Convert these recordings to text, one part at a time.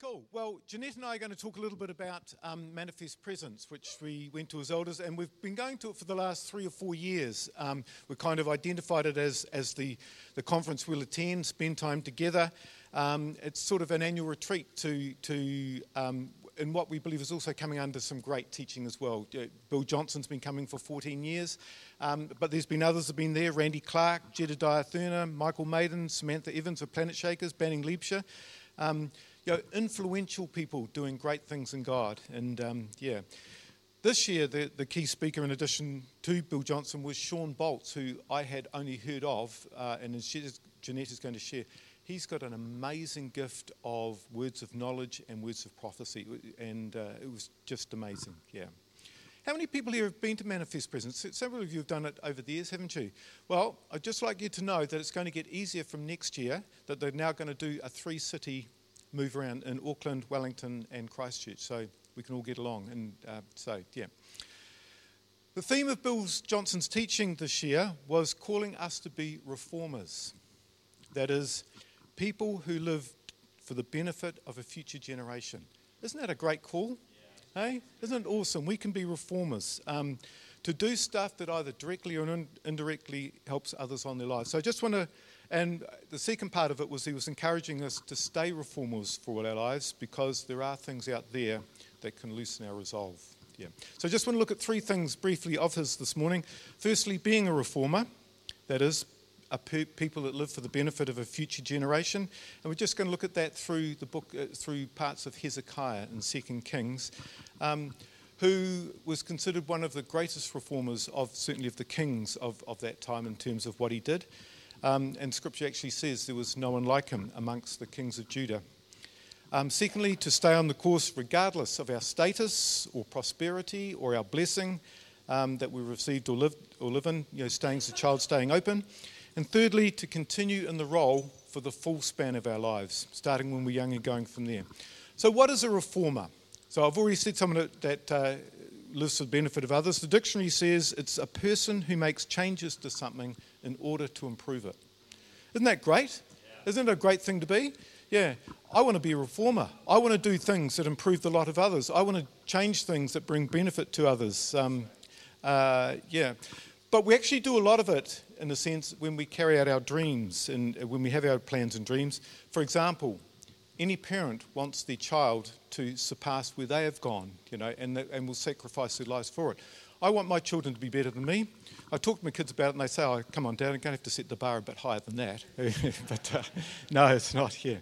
Cool. Well, Jeanette and I are going to talk a little bit about um, Manifest Presence, which we went to as elders, and we've been going to it for the last three or four years. Um, we kind of identified it as, as the, the conference we'll attend, spend time together. Um, it's sort of an annual retreat to, to um, in what we believe is also coming under some great teaching as well. Bill Johnson's been coming for 14 years, um, but there's been others that have been there Randy Clark, Jedediah Thurner, Michael Maiden, Samantha Evans of Planetshakers, Banning Liebscher. You know, influential people doing great things in God. And um, yeah, this year the, the key speaker, in addition to Bill Johnson, was Shawn Bolz, who I had only heard of, uh, and Jeanette is going to share, he's got an amazing gift of words of knowledge and words of prophecy, and uh, it was just amazing. Yeah. How many people here have been to Manifest Presence? Several of you have done it over the years, haven't you? Well, I'd just like you to know that it's going to get easier from next year, that they're now going to do a three city move around in Auckland, Wellington, and Christchurch, so we can all get along. And uh, so, yeah. The theme of Bill Johnson's teaching this year was calling us to be reformers. That is, people who live for the benefit of a future generation. Isn't that a great call? Yeah. Hey? Isn't it awesome? We can be reformers. Um, to do stuff that either directly or indirectly helps others on their lives. So I just want to and the second part of it was he was encouraging us to stay reformers for all our lives because there are things out there that can loosen our resolve. Yeah. So I just want to look at three things briefly of his this morning. Firstly, being a reformer, that is, a pe- people that live for the benefit of a future generation. And we're just going to look at that through the book, uh, through parts of Hezekiah and Second Kings. Um, who was considered one of the greatest reformers of certainly of the kings of, of that time in terms of what he did. Um, and scripture actually says there was no one like him amongst the kings of Judah. Um, secondly, to stay on the course regardless of our status or prosperity or our blessing um, that we received or, lived, or live in, you know, staying as a child, staying open. And thirdly, to continue in the role for the full span of our lives, starting when we're young and going from there. So, what is a reformer? So, I've already said someone that, that uh, lives for the benefit of others. The dictionary says it's a person who makes changes to something in order to improve it. Isn't that great? Isn't it a great thing to be? Yeah, I want to be a reformer. I want to do things that improve the lot of others. I want to change things that bring benefit to others. Um, uh, yeah, but we actually do a lot of it in a sense when we carry out our dreams and when we have our plans and dreams. For example, any parent wants their child to surpass where they have gone, you know, and, and will sacrifice their lives for it. I want my children to be better than me. I talk to my kids about it and they say, oh, come on, Dad, I'm going to have to set the bar a bit higher than that. but uh, no, it's not here.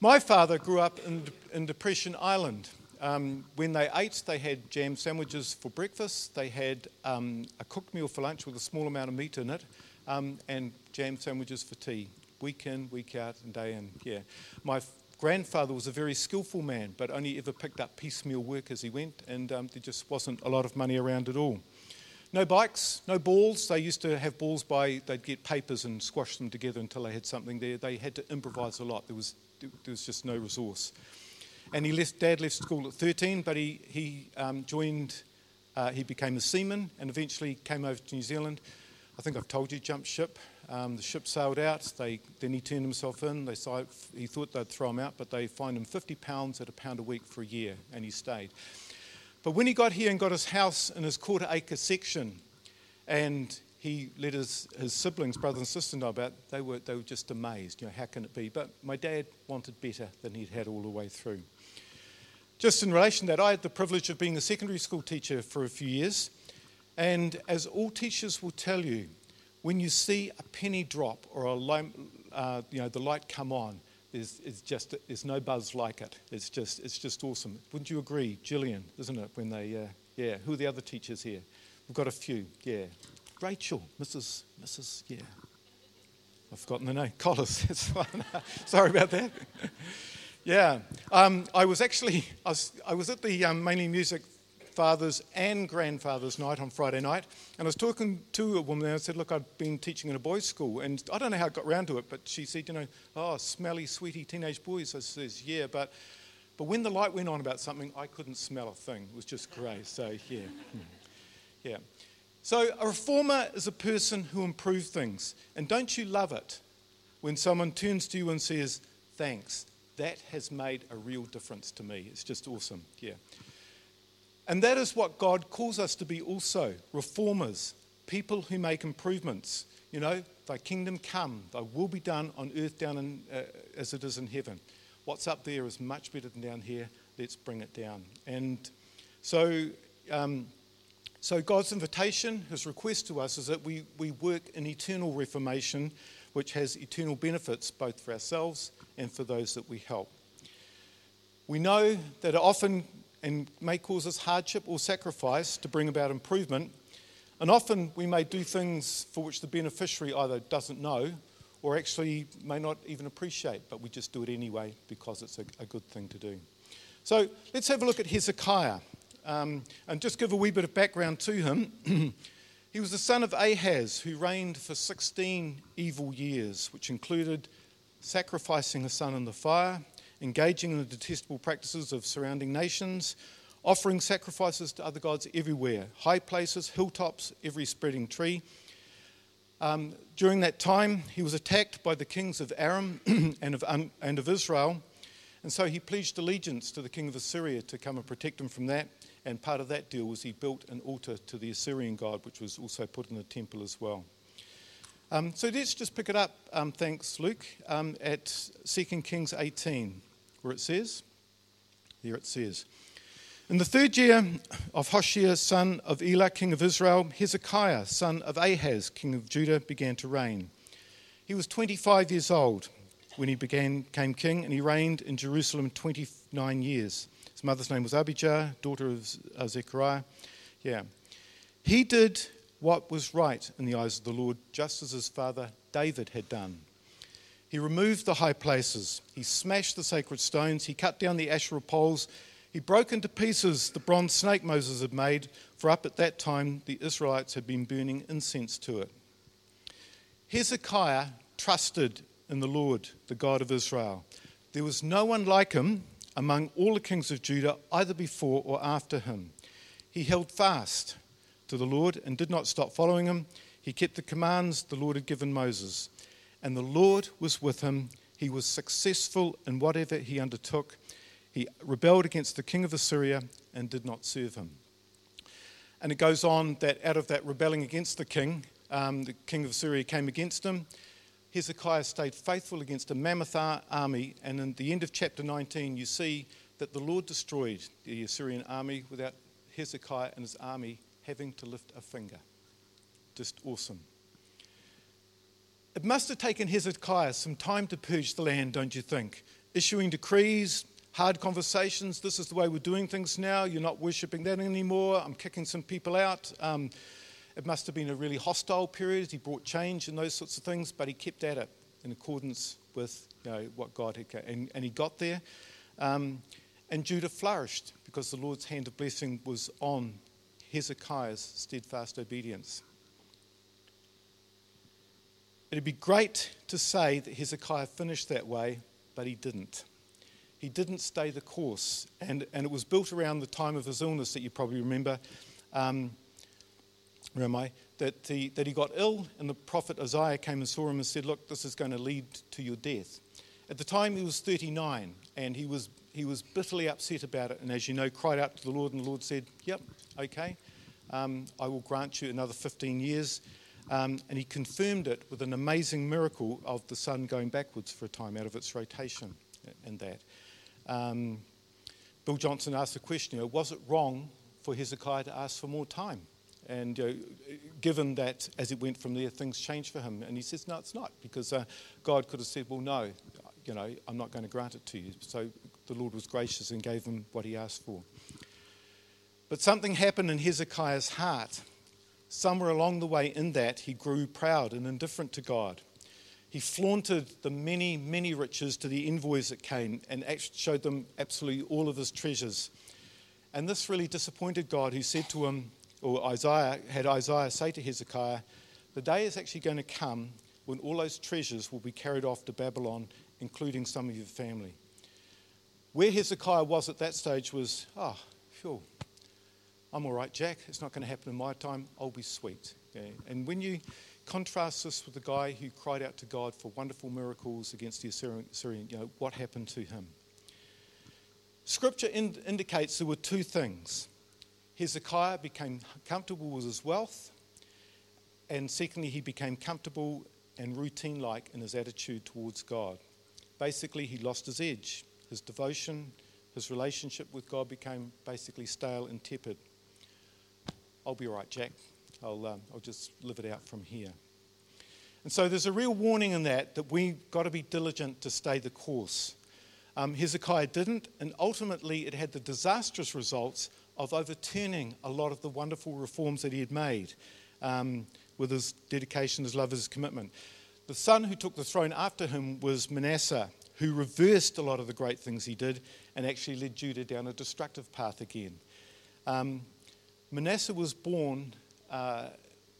My father grew up in, in Depression Island. Um, when they ate, they had jam sandwiches for breakfast, they had um, a cooked meal for lunch with a small amount of meat in it, um, and jam sandwiches for tea week in, week out, and day in. Yeah. My grandfather was a very skillful man, but only ever picked up piecemeal work as he went, and um, there just wasn't a lot of money around at all. No bikes, no balls. They used to have balls by, they'd get papers and squash them together until they had something there. They had to improvise a lot. There was, there was just no resource. And he left, dad left school at 13, but he, he um, joined, uh, he became a seaman and eventually came over to New Zealand. I think I've told you, jumped ship, um, the ship sailed out. They, then he turned himself in. They saw, he thought they'd throw him out, but they fined him 50 pounds at a pound a week for a year, and he stayed. But when he got here and got his house in his quarter acre section, and he let his, his siblings, brothers and sisters know about, they were, they were just amazed. You know, how can it be? But my dad wanted better than he'd had all the way through. Just in relation to that, I had the privilege of being a secondary school teacher for a few years. And as all teachers will tell you, when you see a penny drop or a uh, you know, the light come on, there's, it's just, there's no buzz like it. It's just, it's just awesome. Wouldn't you agree, Gillian, isn't it? When they, uh, yeah, who are the other teachers here? We've got a few, yeah. Rachel, Mrs. Mrs. Yeah. I've forgotten the name. Collis. Sorry about that. yeah. Um, I was actually, I was, I was at the um, Mainly Music father's and grandfather's night on Friday night. And I was talking to a woman and I said, Look, I've been teaching in a boys' school. And I don't know how it got round to it, but she said, You know, oh, smelly, sweetie teenage boys. I says, Yeah, but. But when the light went on about something, I couldn't smell a thing. It was just grey. So, yeah. Hmm. Yeah. So, a reformer is a person who improves things. And don't you love it when someone turns to you and says, Thanks, That has made a real difference to me. It's just awesome. Yeah. And that is what God calls us to be also reformers, people who make improvements. You know, thy kingdom come, thy will be done on earth down in, uh, as it is in heaven. What's up there is much better than down here. Let's bring it down. And so, um, so God's invitation, his request to us, is that we, we work in eternal reformation, which has eternal benefits both for ourselves and for those that we help. We know that often and may cause us hardship or sacrifice to bring about improvement. And often we may do things for which the beneficiary either doesn't know or actually may not even appreciate, but we just do it anyway because it's a, a good thing to do. So let's have a look at Hezekiah um, and just give a wee bit of background to him. he was the son of Ahaz, who reigned for 16 evil years, which included sacrificing a son in the fire, engaging in the detestable practices of surrounding nations, offering sacrifices to other gods everywhere high places, hilltops, every spreading tree. Um, during that time, he was attacked by the kings of Aram and of, um, and of Israel, and so he pledged allegiance to the king of Assyria to come and protect him from that. And part of that deal was he built an altar to the Assyrian god, which was also put in the temple as well. Um, so let's just pick it up, um, thanks, Luke, um, at 2 Kings 18, where it says, here it says, In the third year of Hoshea, son of Elah, king of Israel, Hezekiah, son of Ahaz, king of Judah, began to reign. He was 25 years old when he began, became king, and he reigned in Jerusalem 29 years. His mother's name was Abijah, daughter of uh, Zechariah. Yeah. He did what was right in the eyes of the Lord, just as his father David had done. He removed the high places, he smashed the sacred stones, he cut down the Asherah poles, he broke into pieces the bronze snake Moses had made, for up at that time the Israelites had been burning incense to it. Hezekiah trusted in the Lord, the God of Israel. There was no one like him among all the kings of Judah, either before or after him. He held fast to the Lord and did not stop following him. He kept the commands the Lord had given Moses. And the Lord was with him. He was successful in whatever he undertook. He rebelled against the king of Assyria and did not serve him. And it goes on that out of that rebelling against the king, um, the king of Assyria came against him. Hezekiah stayed faithful against a mammoth army. And in the end of chapter 19, you see that the Lord destroyed the Assyrian army without Hezekiah and his army having to lift a finger. Just awesome. It must have taken Hezekiah some time to purge the land, don't you think? Issuing decrees, hard conversations. This is the way we're doing things now. You're not worshipping that anymore. I'm kicking some people out. Um, it must have been a really hostile period. He brought change and those sorts of things, but he kept at it in accordance with you know, what God had, and, and he got there. Um, and Judah flourished because the Lord's hand of blessing was on Hezekiah's steadfast obedience. It'd be great to say that Hezekiah finished that way, but he didn't. He didn't stay the course. And, and it was built around the time of his illness that you probably remember. Um, where am I? That he, that he got ill, and the prophet Isaiah came and saw him and said, Look, this is going to lead to your death. At the time, he was 39, and he was he was bitterly upset about it, and as you know, cried out to the Lord, and the Lord said, Yep, okay, um, I will grant you another 15 years. Um, and he confirmed it with an amazing miracle of the sun going backwards for a time out of its rotation and that. Um, Bill Johnson asked the question, you know, was it wrong for Hezekiah to ask for more time? And you know, given that as it went from there, things changed for him. And he says, no, it's not, because uh, God could have said, well, no, you know, I'm not going to grant it to you. So the Lord was gracious and gave him what he asked for. But something happened in Hezekiah's heart. Somewhere along the way, in that, he grew proud and indifferent to God. He flaunted the many, many riches to the envoys that came and showed them absolutely all of his treasures. And this really disappointed God, who said to him, or Isaiah had Isaiah say to Hezekiah, The day is actually going to come when all those treasures will be carried off to Babylon, including some of your family. Where Hezekiah was at that stage was, oh, phew, I'm all right, Jack. It's not going to happen in my time. I'll be sweet. And when you contrast this with the guy who cried out to God for wonderful miracles against the Assyrian. You know, what happened to him? Scripture in, indicates there were two things. Hezekiah became comfortable with his wealth, and secondly, he became comfortable and routine like in his attitude towards God. Basically, he lost his edge. His devotion, his relationship with God became basically stale and tepid. I'll be right, Jack. I'll, um, I'll just live it out from here. And so there's a real warning in that that we've got to be diligent to stay the course. Um, Hezekiah didn't, and ultimately it had the disastrous results of overturning a lot of the wonderful reforms that he had made um, with his dedication, his love, his commitment. The son who took the throne after him was Manasseh, who reversed a lot of the great things he did and actually led Judah down a destructive path again. Um, Manasseh was born uh,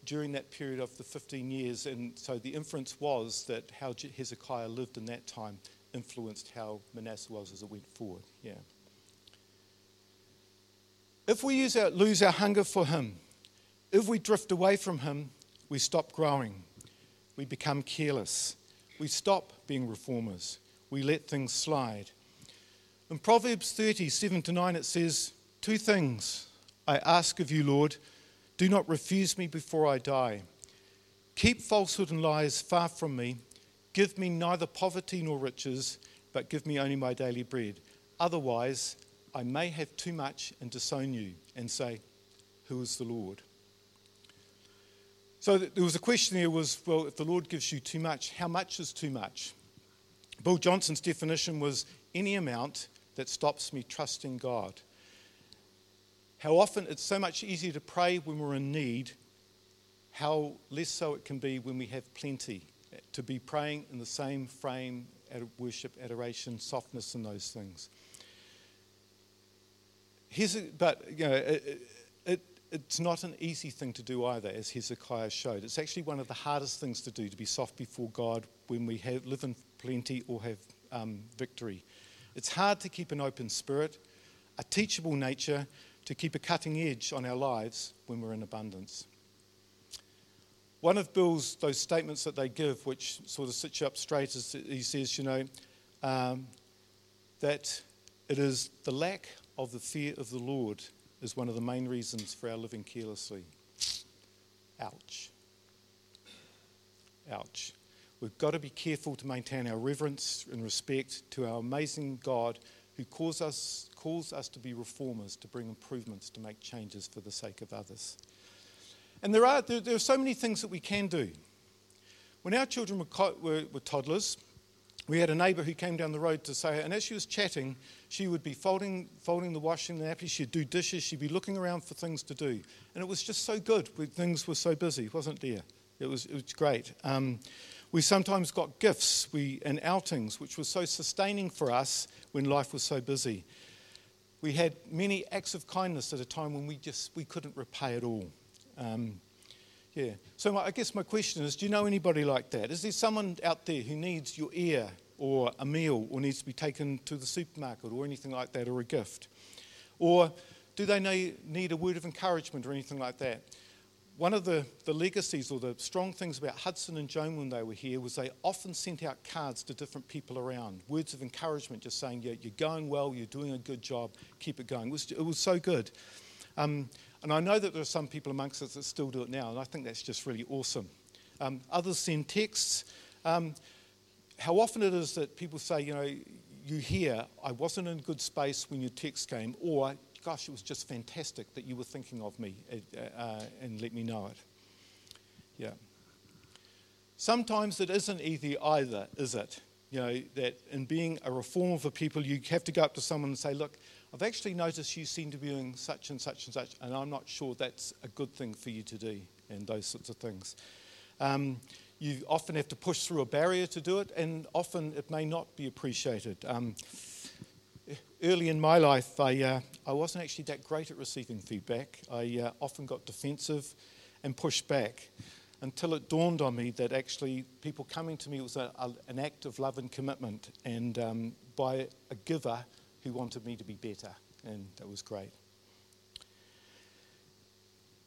during that period of the 15 years, and so the inference was that how Hezekiah lived in that time influenced how Manasseh was as it went forward. Yeah. If we our, lose our hunger for Him, if we drift away from Him, we stop growing, we become careless, we stop being reformers, we let things slide. In Proverbs 30, 7 to 9, it says, Two things I ask of you, Lord. Do not refuse me before I die. Keep falsehood and lies far from me. Give me neither poverty nor riches, but give me only my daily bread. Otherwise, I may have too much and disown you and say, Who is the Lord? So there was a question there was, well, if the Lord gives you too much, how much is too much? Bill Johnson's definition was any amount that stops me trusting God. How often it's so much easier to pray when we're in need, how less so it can be when we have plenty. To be praying in the same frame, worship, adoration, softness, and those things. A, but you know, it, it, it's not an easy thing to do either, as Hezekiah showed. It's actually one of the hardest things to do to be soft before God when we have, live in plenty or have um, victory. It's hard to keep an open spirit, a teachable nature, to keep a cutting edge on our lives when we're in abundance. One of Bill's, those statements that they give, which sort of sits you up straight, is he says, you know, um, that it is the lack of the fear of the Lord is one of the main reasons for our living carelessly. Ouch. Ouch. We've got to be careful to maintain our reverence and respect to our amazing God who calls us, calls us to be reformers, to bring improvements, to make changes for the sake of others. And there are, there, there are so many things that we can do. When our children were, were, were toddlers, we had a neighbour who came down the road to say, and as she was chatting, she would be folding, folding the washing, the nappies, she'd do dishes, she'd be looking around for things to do. And it was just so good things were so busy, wasn't there? It was, it was great. Um, we sometimes got gifts we, and outings, which was so sustaining for us when life was so busy. We had many acts of kindness at a time when we just we couldn't repay it all. Um, yeah. So my, I guess my question is, do you know anybody like that? Is there someone out there who needs your ear or a meal or needs to be taken to the supermarket or anything like that or a gift? Or do they need a word of encouragement or anything like that? One of the, the legacies or the strong things about Hudson and Joan when they were here was they often sent out cards to different people around, words of encouragement, just saying, yeah, you're going well, you're doing a good job, keep it going. It was, it was so good. Um, and I know that there are some people amongst us that still do it now, and I think that's just really awesome. Um, others send texts. Um, how often it is that people say, you know, you hear, I wasn't in good space when your text came, or, gosh, it was just fantastic that you were thinking of me uh, uh, and let me know it. Yeah. Sometimes it isn't easy either, is it? You know, that in being a reformer for people, you have to go up to someone and say, look, I've actually noticed you seem to be doing such and such and such, and I'm not sure that's a good thing for you to do, and those sorts of things. Um, you often have to push through a barrier to do it, and often it may not be appreciated. Um, early in my life, I, uh, I wasn't actually that great at receiving feedback. I uh, often got defensive and pushed back until it dawned on me that actually people coming to me was a, a, an act of love and commitment, and um, by a giver who wanted me to be better, and that was great.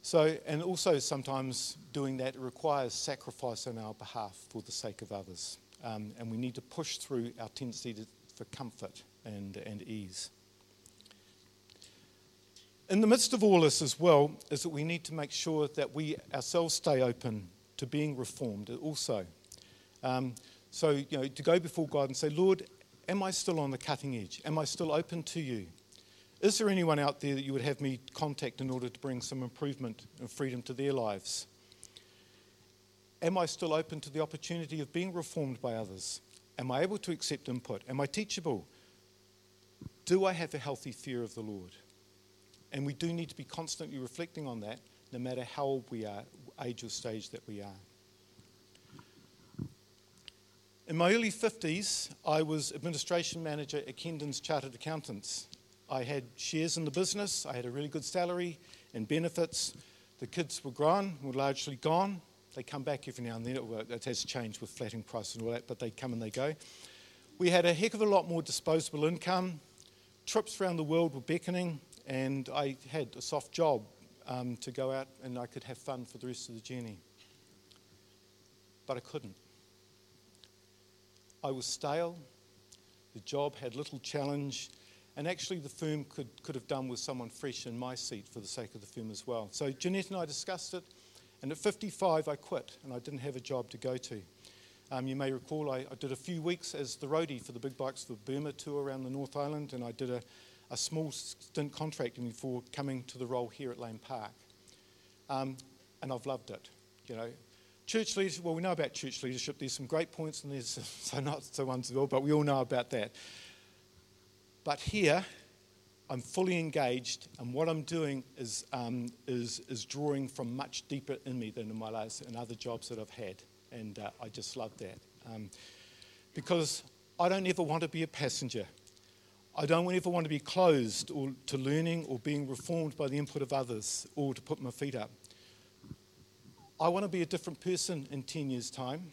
So, and also sometimes doing that requires sacrifice on our behalf for the sake of others. Um, and we need to push through our tendency to, for comfort and, and ease. In the midst of all this, as well, is that we need to make sure that we ourselves stay open to being reformed also. Um, so, you know, to go before God and say, Lord, am I still on the cutting edge? Am I still open to you? Is there anyone out there that you would have me contact in order to bring some improvement and freedom to their lives? Am I still open to the opportunity of being reformed by others? Am I able to accept input? Am I teachable? Do I have a healthy fear of the Lord? And we do need to be constantly reflecting on that, no matter how old we are, age or stage that we are. In my early 50s, I was administration manager at Kendon's Chartered Accountants. I had shares in the business, I had a really good salary and benefits. The kids were grown, were largely gone. They come back every now and then. It has changed with flattening prices and all that, but they come and they go. We had a heck of a lot more disposable income. Trips around the world were beckoning, and I had a soft job um, to go out and I could have fun for the rest of the journey. But I couldn't. I was stale, the job had little challenge, and actually the firm could, could have done with someone fresh in my seat for the sake of the firm as well. So Jeanette and I discussed it, and at 55 I quit and I didn't have a job to go to. Um, you may recall I, I, did a few weeks as the roadie for the Big Bikes for Burma tour around the North Island, and I did a, a small stint contracting before coming to the role here at Lane Park. Um, and I've loved it. You know, Church leadership, well, we know about church leadership. There's some great points and there's so not so ones as well, but we all know about that. But here, I'm fully engaged, and what I'm doing is, um, is, is drawing from much deeper in me than in my last and other jobs that I've had. And uh, I just love that. Um, because I don't ever want to be a passenger. I don't ever want to be closed or to learning or being reformed by the input of others or to put my feet up. I want to be a different person in 10 years' time,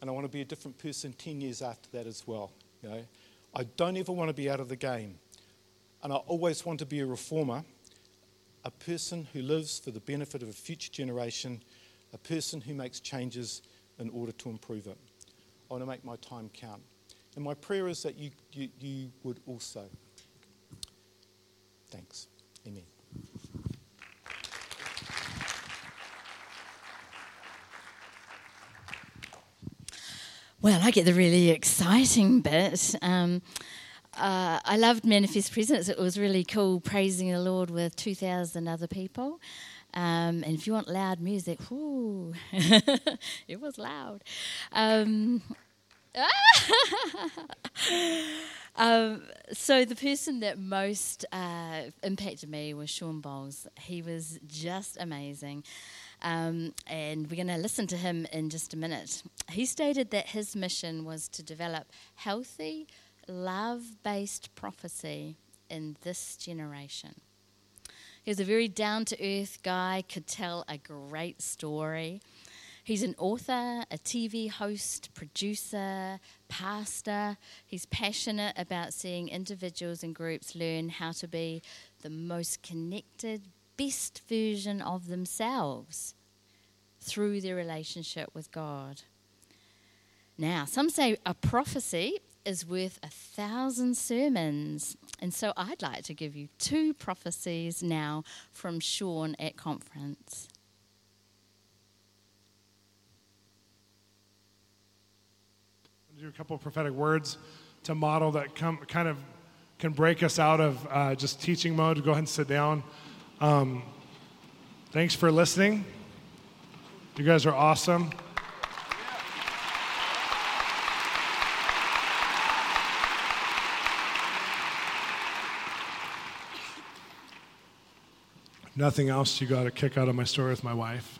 and I want to be a different person 10 years after that as well. You know? I don't ever want to be out of the game, and I always want to be a reformer, a person who lives for the benefit of a future generation, a person who makes changes in order to improve it. I want to make my time count. And my prayer is that you, you, you would also. Thanks. Amen. Well, I get the really exciting bit. Um, uh, I loved Manifest Presence. It was really cool praising the Lord with 2,000 other people. Um, and if you want loud music, whoo, it was loud. Um, um, so the person that most uh, impacted me was Shawn Bolz. He was just amazing. Um, and we're going to listen to him in just a minute. He stated that his mission was to develop healthy, love based prophecy in this generation. He was a very down to earth guy, could tell a great story. He's an author, a TV host, producer, pastor. He's passionate about seeing individuals and groups learn how to be the most connected, best version of themselves through their relationship with God. Now, some say a prophecy is worth a thousand sermons. And so I'd like to give you two prophecies now from Shawn at conference. do a couple of prophetic words to model that come, kind of can break us out of uh, just teaching mode. Go ahead and sit down. Um, thanks for listening. You guys are awesome. Nothing else you got a kick out of my story with my wife.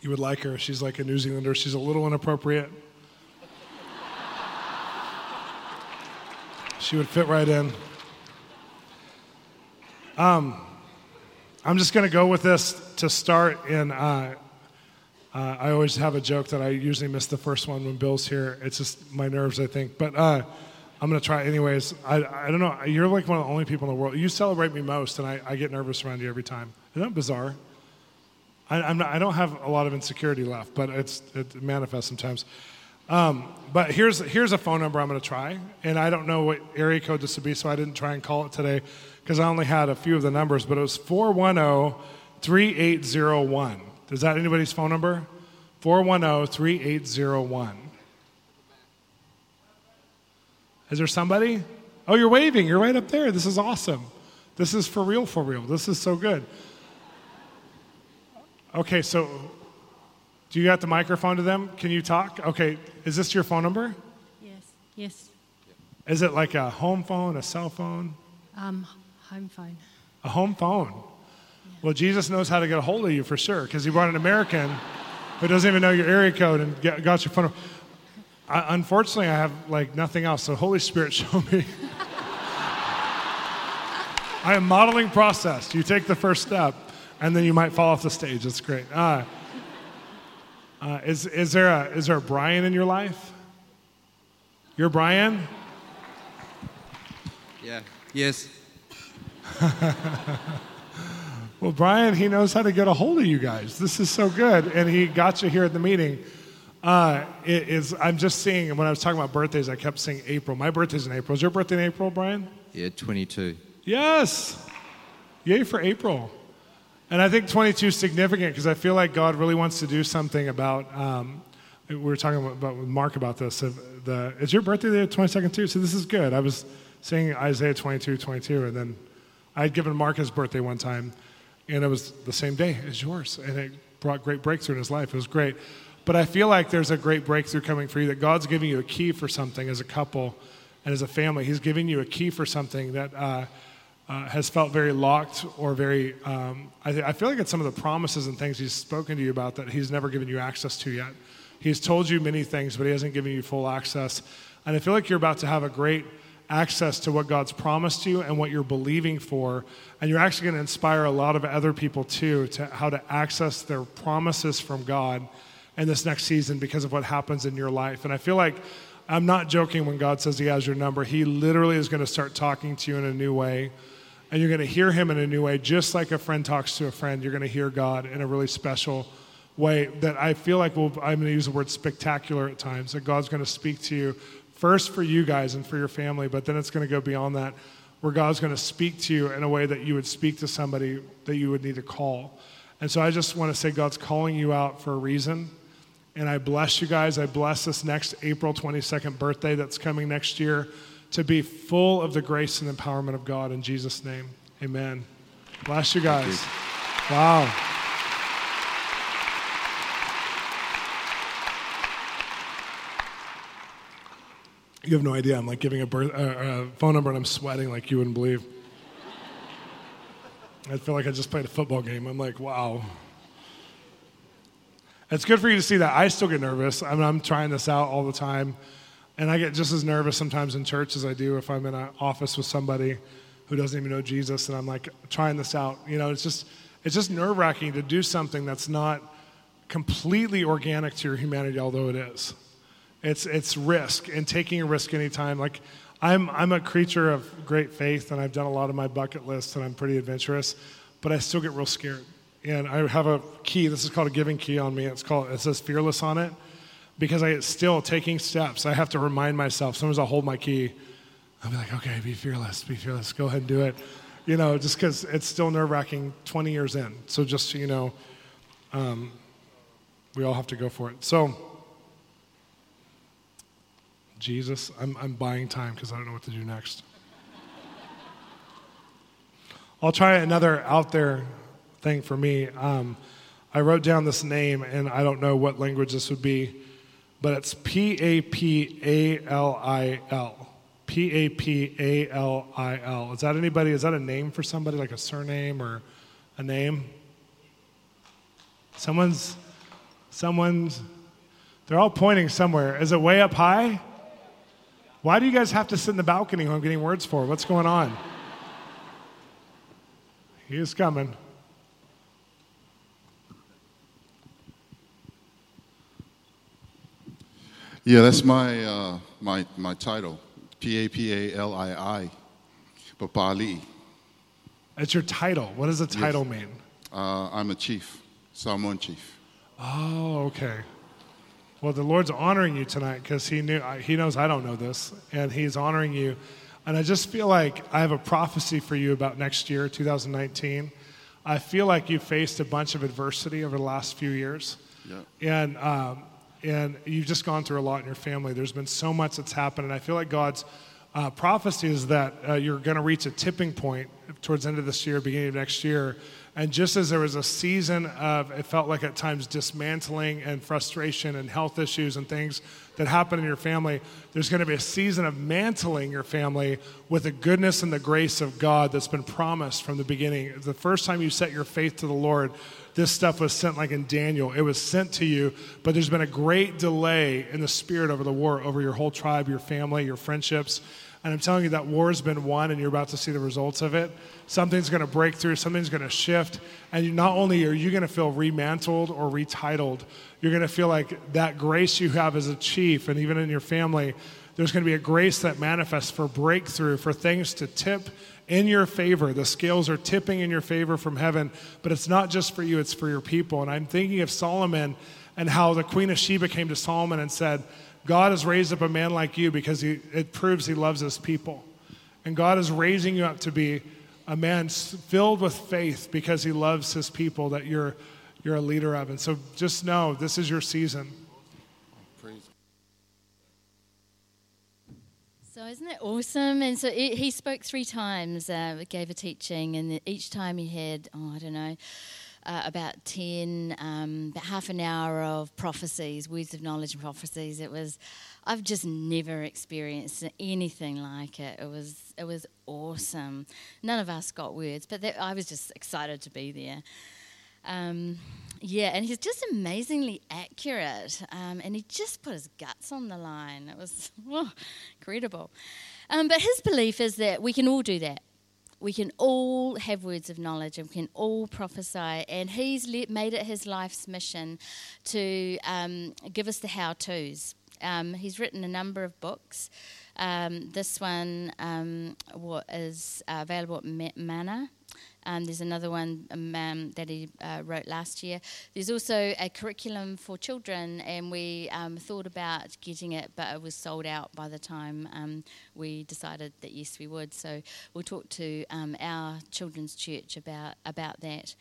You would like her. She's like a New Zealander. She's a little inappropriate. She would fit right in. Um, I'm just going to go with this to start. And uh, uh, I always have a joke that I usually miss the first one when Bill's here. It's just my nerves, I think. But uh, I'm to try anyways. I, I don't know. You're like one of the only people in the world. You celebrate me most, and I, I get nervous around you every time. Isn't that bizarre? I, I'm not, I don't have a lot of insecurity left, but it's, it manifests sometimes. Um, but here's, here's a phone number I'm to try. And I don't know what area code this would be, so I didn't try and call it today because I only had a few of the numbers, but it was 410 3801. Is that anybody's phone number? 410 Is there somebody? Oh, you're waving. You're right up there. This is awesome. This is for real, for real. This is so good. Okay, so do you got the microphone to them? Can you talk? Okay, is this your phone number? Yes, yes. Is it like a home phone, a cell phone? Um, home phone. A home phone. Well, Jesus knows how to get a hold of you for sure because he brought an American who doesn't even know your area code and got your phone. number. I, unfortunately, I have like nothing else. So, Holy Spirit, show me. I am modeling process. You take the first step, and then you might fall off the stage. That's great. Uh, uh, is, is, there a, is there a Brian in your life? You're Brian? Yeah. Yes. Well, Brian, he knows how to get a hold of you guys. This is so good. And he got you here at the meeting. Uh, it is, I'm just seeing, when I was talking about birthdays, I kept saying April. My birthday's in April. Is your birthday in April, Brian? Yeah, 22. Yes. Yay for April. And I think 22 is significant because I feel like God really wants to do something about. Um, we were talking about, with Mark about this. Of the, is your birthday the 22nd too? So this is good. I was saying Isaiah 22, 22, and then I had given Mark his birthday one time, and it was the same day as yours, and it brought great breakthrough in his life. It was great. But I feel like there's a great breakthrough coming for you that God's giving you a key for something as a couple and as a family. He's giving you a key for something that. Uh, uh, has felt very locked or very. Um, I, th- I feel like it's some of the promises and things he's spoken to you about that he's never given you access to yet. He's told you many things, but he hasn't given you full access. And I feel like you're about to have a great access to what God's promised you and what you're believing for. And you're actually going to inspire a lot of other people too to how to access their promises from God in this next season because of what happens in your life. And I feel like I'm not joking when God says He has your number. He literally is going to start talking to you in a new way and you're going to hear him in a new way, just like a friend talks to a friend. You're going to hear God in a really special way that I feel like we'll, I'm going to use the word spectacular at times, that God's going to speak to you first for you guys and for your family, but then it's going to go beyond that, where God's going to speak to you in a way that you would speak to somebody that you would need to call. And so I just want to say God's calling you out for a reason. And I bless you guys. I bless this next April 22nd birthday that's coming next year to be full of the grace and empowerment of God in Jesus' name. Amen. Bless you guys. Wow. You have no idea. I'm like giving a, birth, uh, a phone number and I'm sweating like you wouldn't believe. I feel like I just played a football game. I'm like, wow. It's good for you to see that. I still get nervous. I mean, I'm trying this out all the time. And I get just as nervous sometimes in church as I do if I'm in an office with somebody who doesn't even know Jesus and I'm like trying this out. You know, it's just it's just nerve wracking to do something that's not completely organic to your humanity, although it is. It's it's risk and taking a risk anytime. Like I'm I'm a creature of great faith and I've done a lot of my bucket list and I'm pretty adventurous, but I still get real scared. And I have a key. This is called a giving key on me. It's called it says fearless on it because I still taking steps. I have to remind myself. Sometimes I'll hold my key. I'll be like, okay, be fearless, be fearless. Go ahead and do it. You know, just because it's still nerve wracking 20 years in. So just so you know, um, we all have to go for it. So, Jesus, I'm, I'm buying time because I don't know what to do next. I'll try another out there thing for me. Um, I wrote down this name, and I don't know what language this would be but it's P A P A L I L. P A P A L I L. Is that anybody? Is that a name for somebody, like a surname or a name? Someone's, someone's, they're all pointing somewhere. Is it way up high? Why do you guys have to sit in the balcony who I'm getting words for? What's going on? He is coming. Yeah, that's my, uh, my, my title, P A P A L I I, Papali. It's your title. What does the title mean? Uh, I'm a chief, Samoan chief. Oh, okay. Well, the Lord's honoring you tonight because He knew He knows I don't know this, and He's honoring you. And I just feel like I have a prophecy for you about next year, 2019. I feel like you faced a bunch of adversity over the last few years, Yeah. and um, and you've just gone through a lot in your family. There's been so much that's happened, and I feel like God's uh, prophecy is that uh, you're going to reach a tipping point towards end of this year, beginning of next year. And just as there was a season of, it felt like at times dismantling and frustration and health issues and things that happen in your family, there's going to be a season of mantling your family with the goodness and the grace of God that's been promised from the beginning. The first time you set your faith to the Lord, this stuff was sent like in Daniel. It was sent to you, but there's been a great delay in the spirit over the war, over your whole tribe, your family, your friendships. And I'm telling you that war's been won and you're about to see the results of it. Something's going to break through, something's going to shift. And you, not only are you going to feel remantled or retitled, you're going to feel like that grace you have as a chief and even in your family, there's going to be a grace that manifests for breakthrough, for things to tip in your favor. The scales are tipping in your favor from heaven, but it's not just for you, it's for your people. And I'm thinking of Solomon and how the Queen of Sheba came to Solomon and said, God has raised up a man like you because he, it proves he loves his people. And God is raising you up to be a man filled with faith because he loves his people that you're, you're a leader of. And so just know this is your season. So isn't it awesome? And so he he spoke three times, uh, gave a teaching, and each time he had, oh, I don't know, uh, about ten, um, about half an hour of prophecies, words of knowledge and prophecies. It was, I've just never experienced anything like it. It was it was awesome. None of us got words, but that, I was just excited to be there. Um, yeah, and he's just amazingly accurate. Um, and he just put his guts on the line. It was oh, incredible. Um, but his belief is that we can all do that. We can all have words of knowledge and we can all prophesy. And he's let, made it his life's mission to um, give us the how to's. Um, he's written a number of books. Um, this one um, what is uh, available at Ma- Manna. Um, there's another one um, that he uh, wrote last year. There's also a curriculum for children, and we um, thought about getting it, but it was sold out by the time um, we decided that yes, we would. So we'll talk to um, our children's church about about that.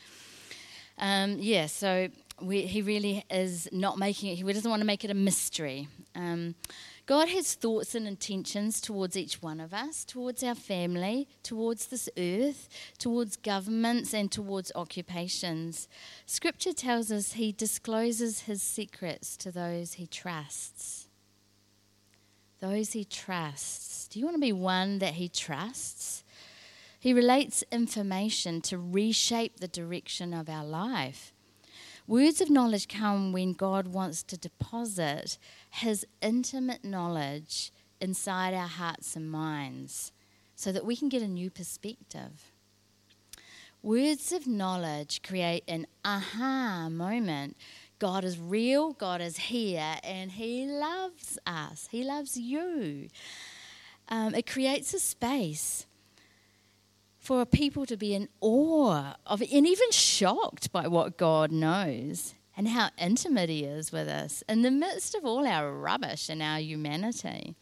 Um, yeah, so we, he really is not making it. He doesn't want to make it a mystery. God has thoughts and intentions towards each one of us, towards our family, towards this earth, towards governments, and towards occupations. Scripture tells us He discloses His secrets to those He trusts. Those He trusts. Do you want to be one that He trusts? He relates information to reshape the direction of our life. Words of knowledge come when God wants to deposit His intimate knowledge inside our hearts and minds so that we can get a new perspective. Words of knowledge create an aha moment. God is real, God is here, and He loves us. He loves you. Um, it creates a space for people to be in awe of and even shocked by what God knows and how intimate He is with us in the midst of all our rubbish and our humanity.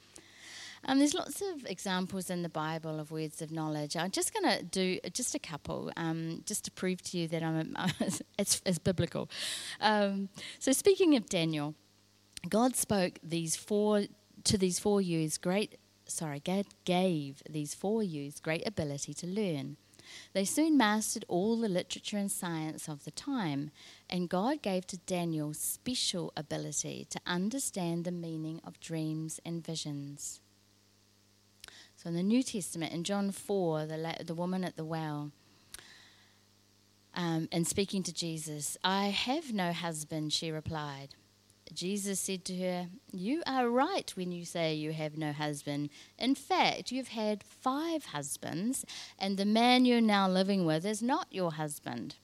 Um, there's lots of examples in the Bible of words of knowledge. I'm just going to do just a couple, um, just to prove to you that I'm it's, it's biblical. Um, so, speaking of Daniel, God spoke these four to these four youths great sorry, God gave these four youths great ability to learn. They soon mastered all the literature and science of the time, and God gave to Daniel special ability to understand the meaning of dreams and visions. So in the New Testament, in John 4, the, la- the woman at the well, um, and speaking to Jesus, I have no husband, she replied. Jesus said to her, You are right when you say you have no husband. In fact, you've had five husbands, and the man you're now living with is not your husband.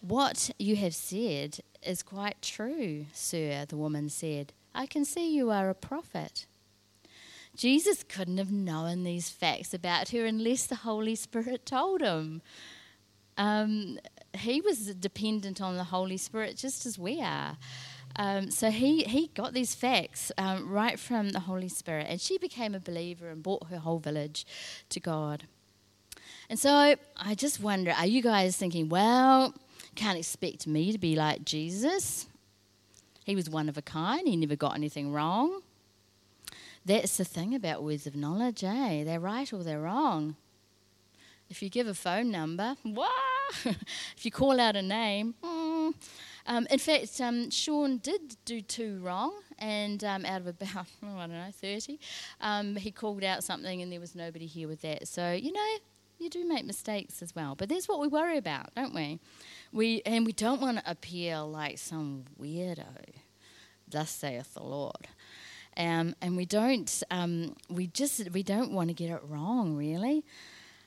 What you have said is quite true, sir, the woman said. I can see you are a prophet. Jesus couldn't have known these facts about her unless the Holy Spirit told him. Um, he was dependent on the Holy Spirit just as we are. Um, so he, he got these facts um, right from the Holy Spirit, and she became a believer and brought her whole village to God. And so I just wonder are you guys thinking, well, can't expect me to be like Jesus? He was one of a kind, he never got anything wrong. That's the thing about words of knowledge, eh? They're right or they're wrong. If you give a phone number, wah! if you call out a name, mm. Um, in fact, um, Shawn did do two wrong, and um, out of about, oh, I don't know, 30, um, he called out something and there was nobody here with that. So, you know, you do make mistakes as well. But that's what we worry about, don't we? We And we don't want to appear like some weirdo, thus saith the Lord. Um, and we don't, um, we just, we don't want to get it wrong, really.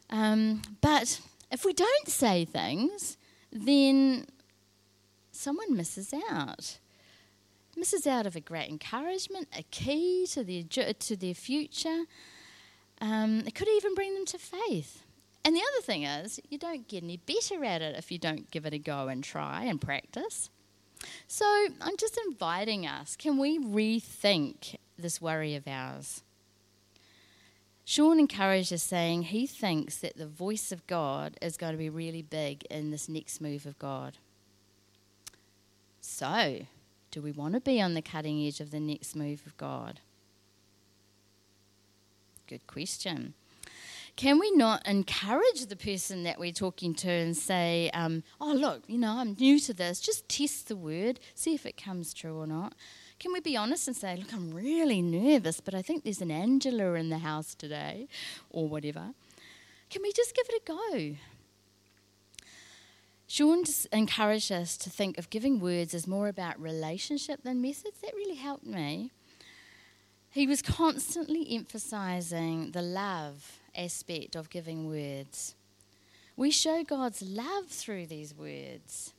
Um, but if we don't say things, then someone misses out. Misses out of a great encouragement, a key to their, to their future. Um, it could even bring them to faith. And the other thing is, you don't get any better at it if you don't give it a go and try and practice. So I'm just inviting us can we rethink this worry of ours? Shawn encouraged us, saying he thinks that the voice of God is going to be really big in this next move of God. So, do we want to be on the cutting edge of the next move of God? Good question. Can we not encourage the person that we're talking to and say, um, oh, look, you know, I'm new to this, just test the word, see if it comes true or not? Can we be honest and say, look, I'm really nervous, but I think there's an Angela in the house today, or whatever? Can we just give it a go? Shawn encouraged us to think of giving words as more about relationship than methods. That really helped me. He was constantly emphasizing the love aspect of giving words. We show God's love through these words.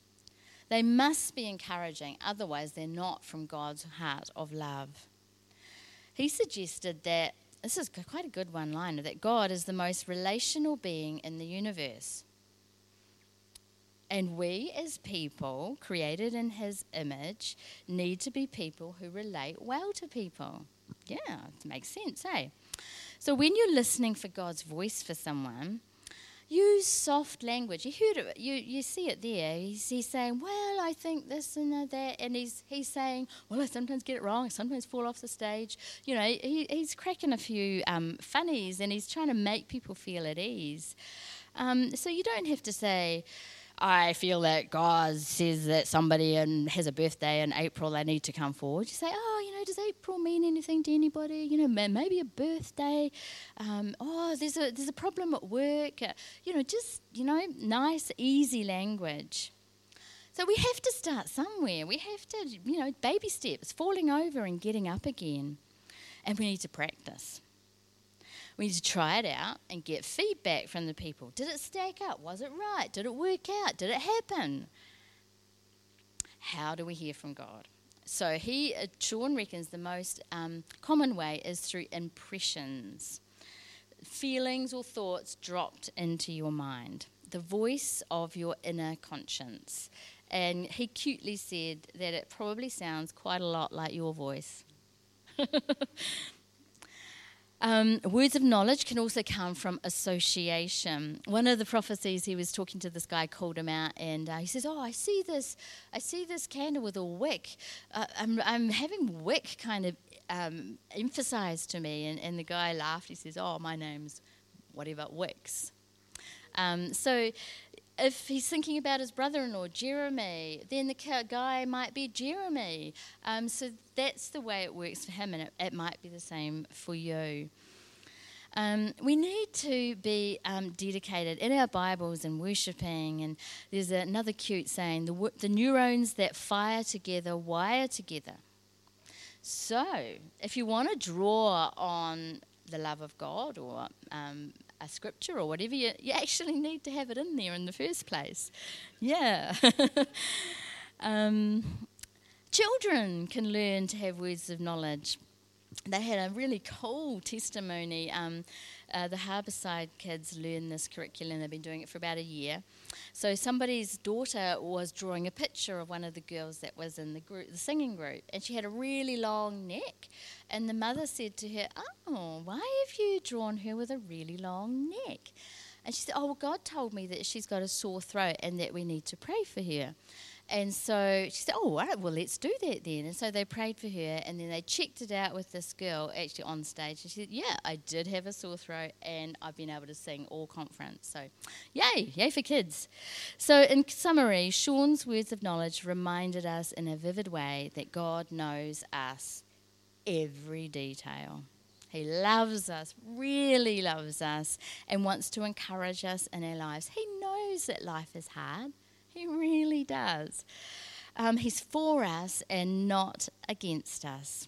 They must be encouraging, otherwise, they're not from God's heart of love. He suggested that this is quite a good one liner that God is the most relational being in the universe. And we, as people created in His image, need to be people who relate well to people. Yeah, it makes sense, eh? So when you're listening for God's voice for someone, use soft language. You heard it. You you see it there. He's, he's saying, "Well, I think this and that," and he's he's saying, "Well, I sometimes get it wrong. I sometimes fall off the stage." You know, he, he's cracking a few um, funnies, and he's trying to make people feel at ease. Um, so you don't have to say. I feel that God says that somebody in, has a birthday in April, they need to come forward. You say, oh, you know, does April mean anything to anybody? You know, maybe a birthday. Um, oh, there's a there's a problem at work. Uh, you know, just you know, nice, easy language. So we have to start somewhere. We have to, you know, baby steps, falling over and getting up again, and we need to practice. We need to try it out and get feedback from the people. Did it stack up? Was it right? Did it work out? Did it happen? How do we hear from God? So he, uh, Shawn reckons the most um, common way is through impressions, feelings or thoughts dropped into your mind, the voice of your inner conscience. And he cutely said that it probably sounds quite a lot like your voice. Um, words of knowledge can also come from association. One of the prophecies, he was talking to this guy, called him out, and uh, he says, "Oh, I see this, I see this candle with a wick. Uh, I'm, I'm having wick kind of um, emphasized to me." And, and the guy laughed. He says, "Oh, my name's whatever Wicks." Um, so if he's thinking about his brother in law, Jeremy, then the guy might be Jeremy. Um, so that's the way it works for him, and it, it might be the same for you. Um, we need to be um, dedicated in our Bibles and worshipping. And there's another cute saying the, the neurons that fire together wire together. So, if you want to draw on the love of God or um, a scripture or whatever, you, you actually need to have it in there in the first place. Yeah. um, children can learn to have words of knowledge. they had a really cool testimony. Um, uh, the Harbourside kids learn this curriculum. They've been doing it for about a year. So somebody's daughter was drawing a picture of one of the girls that was in the group, the singing group, and she had a really long neck. And the mother said to her, "Oh, why have you drawn her with a really long neck?" And she said, "Oh, well, God told me that she's got a sore throat and that we need to pray for her." And so she said, Oh, all right, well, let's do that then. And so they prayed for her, and then they checked it out with this girl actually on stage. And she said, Yeah, I did have a sore throat, and I've been able to sing all conference. So, yay, yay for kids. So, in summary, Shawn's words of knowledge reminded us in a vivid way that God knows us every detail. He loves us, really loves us, and wants to encourage us in our lives. He knows that life is hard. He really does. Um, he's for us and not against us.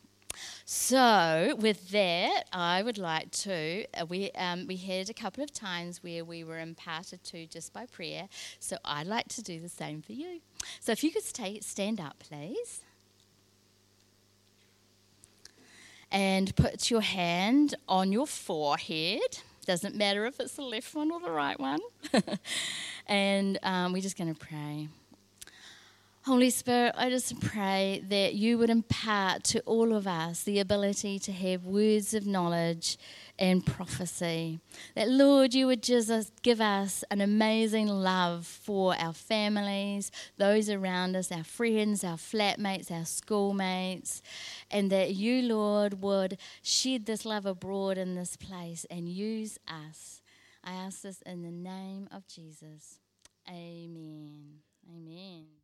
So, with that, I would like to. Uh, we um, we had a couple of times where we were imparted to just by prayer. So, I'd like to do the same for you. So, if you could stay, stand up, please, and put your hand on your forehead. Doesn't matter if it's the left one or the right one. and um, we're just going to pray. Holy Spirit, I just pray that you would impart to all of us the ability to have words of knowledge and prophecy. That, Lord, you would just uh, give us an amazing love for our families, those around us, our friends, our flatmates, our schoolmates, and that you, Lord, would shed this love abroad in this place and use us. I ask this in the name of Jesus. Amen. Amen.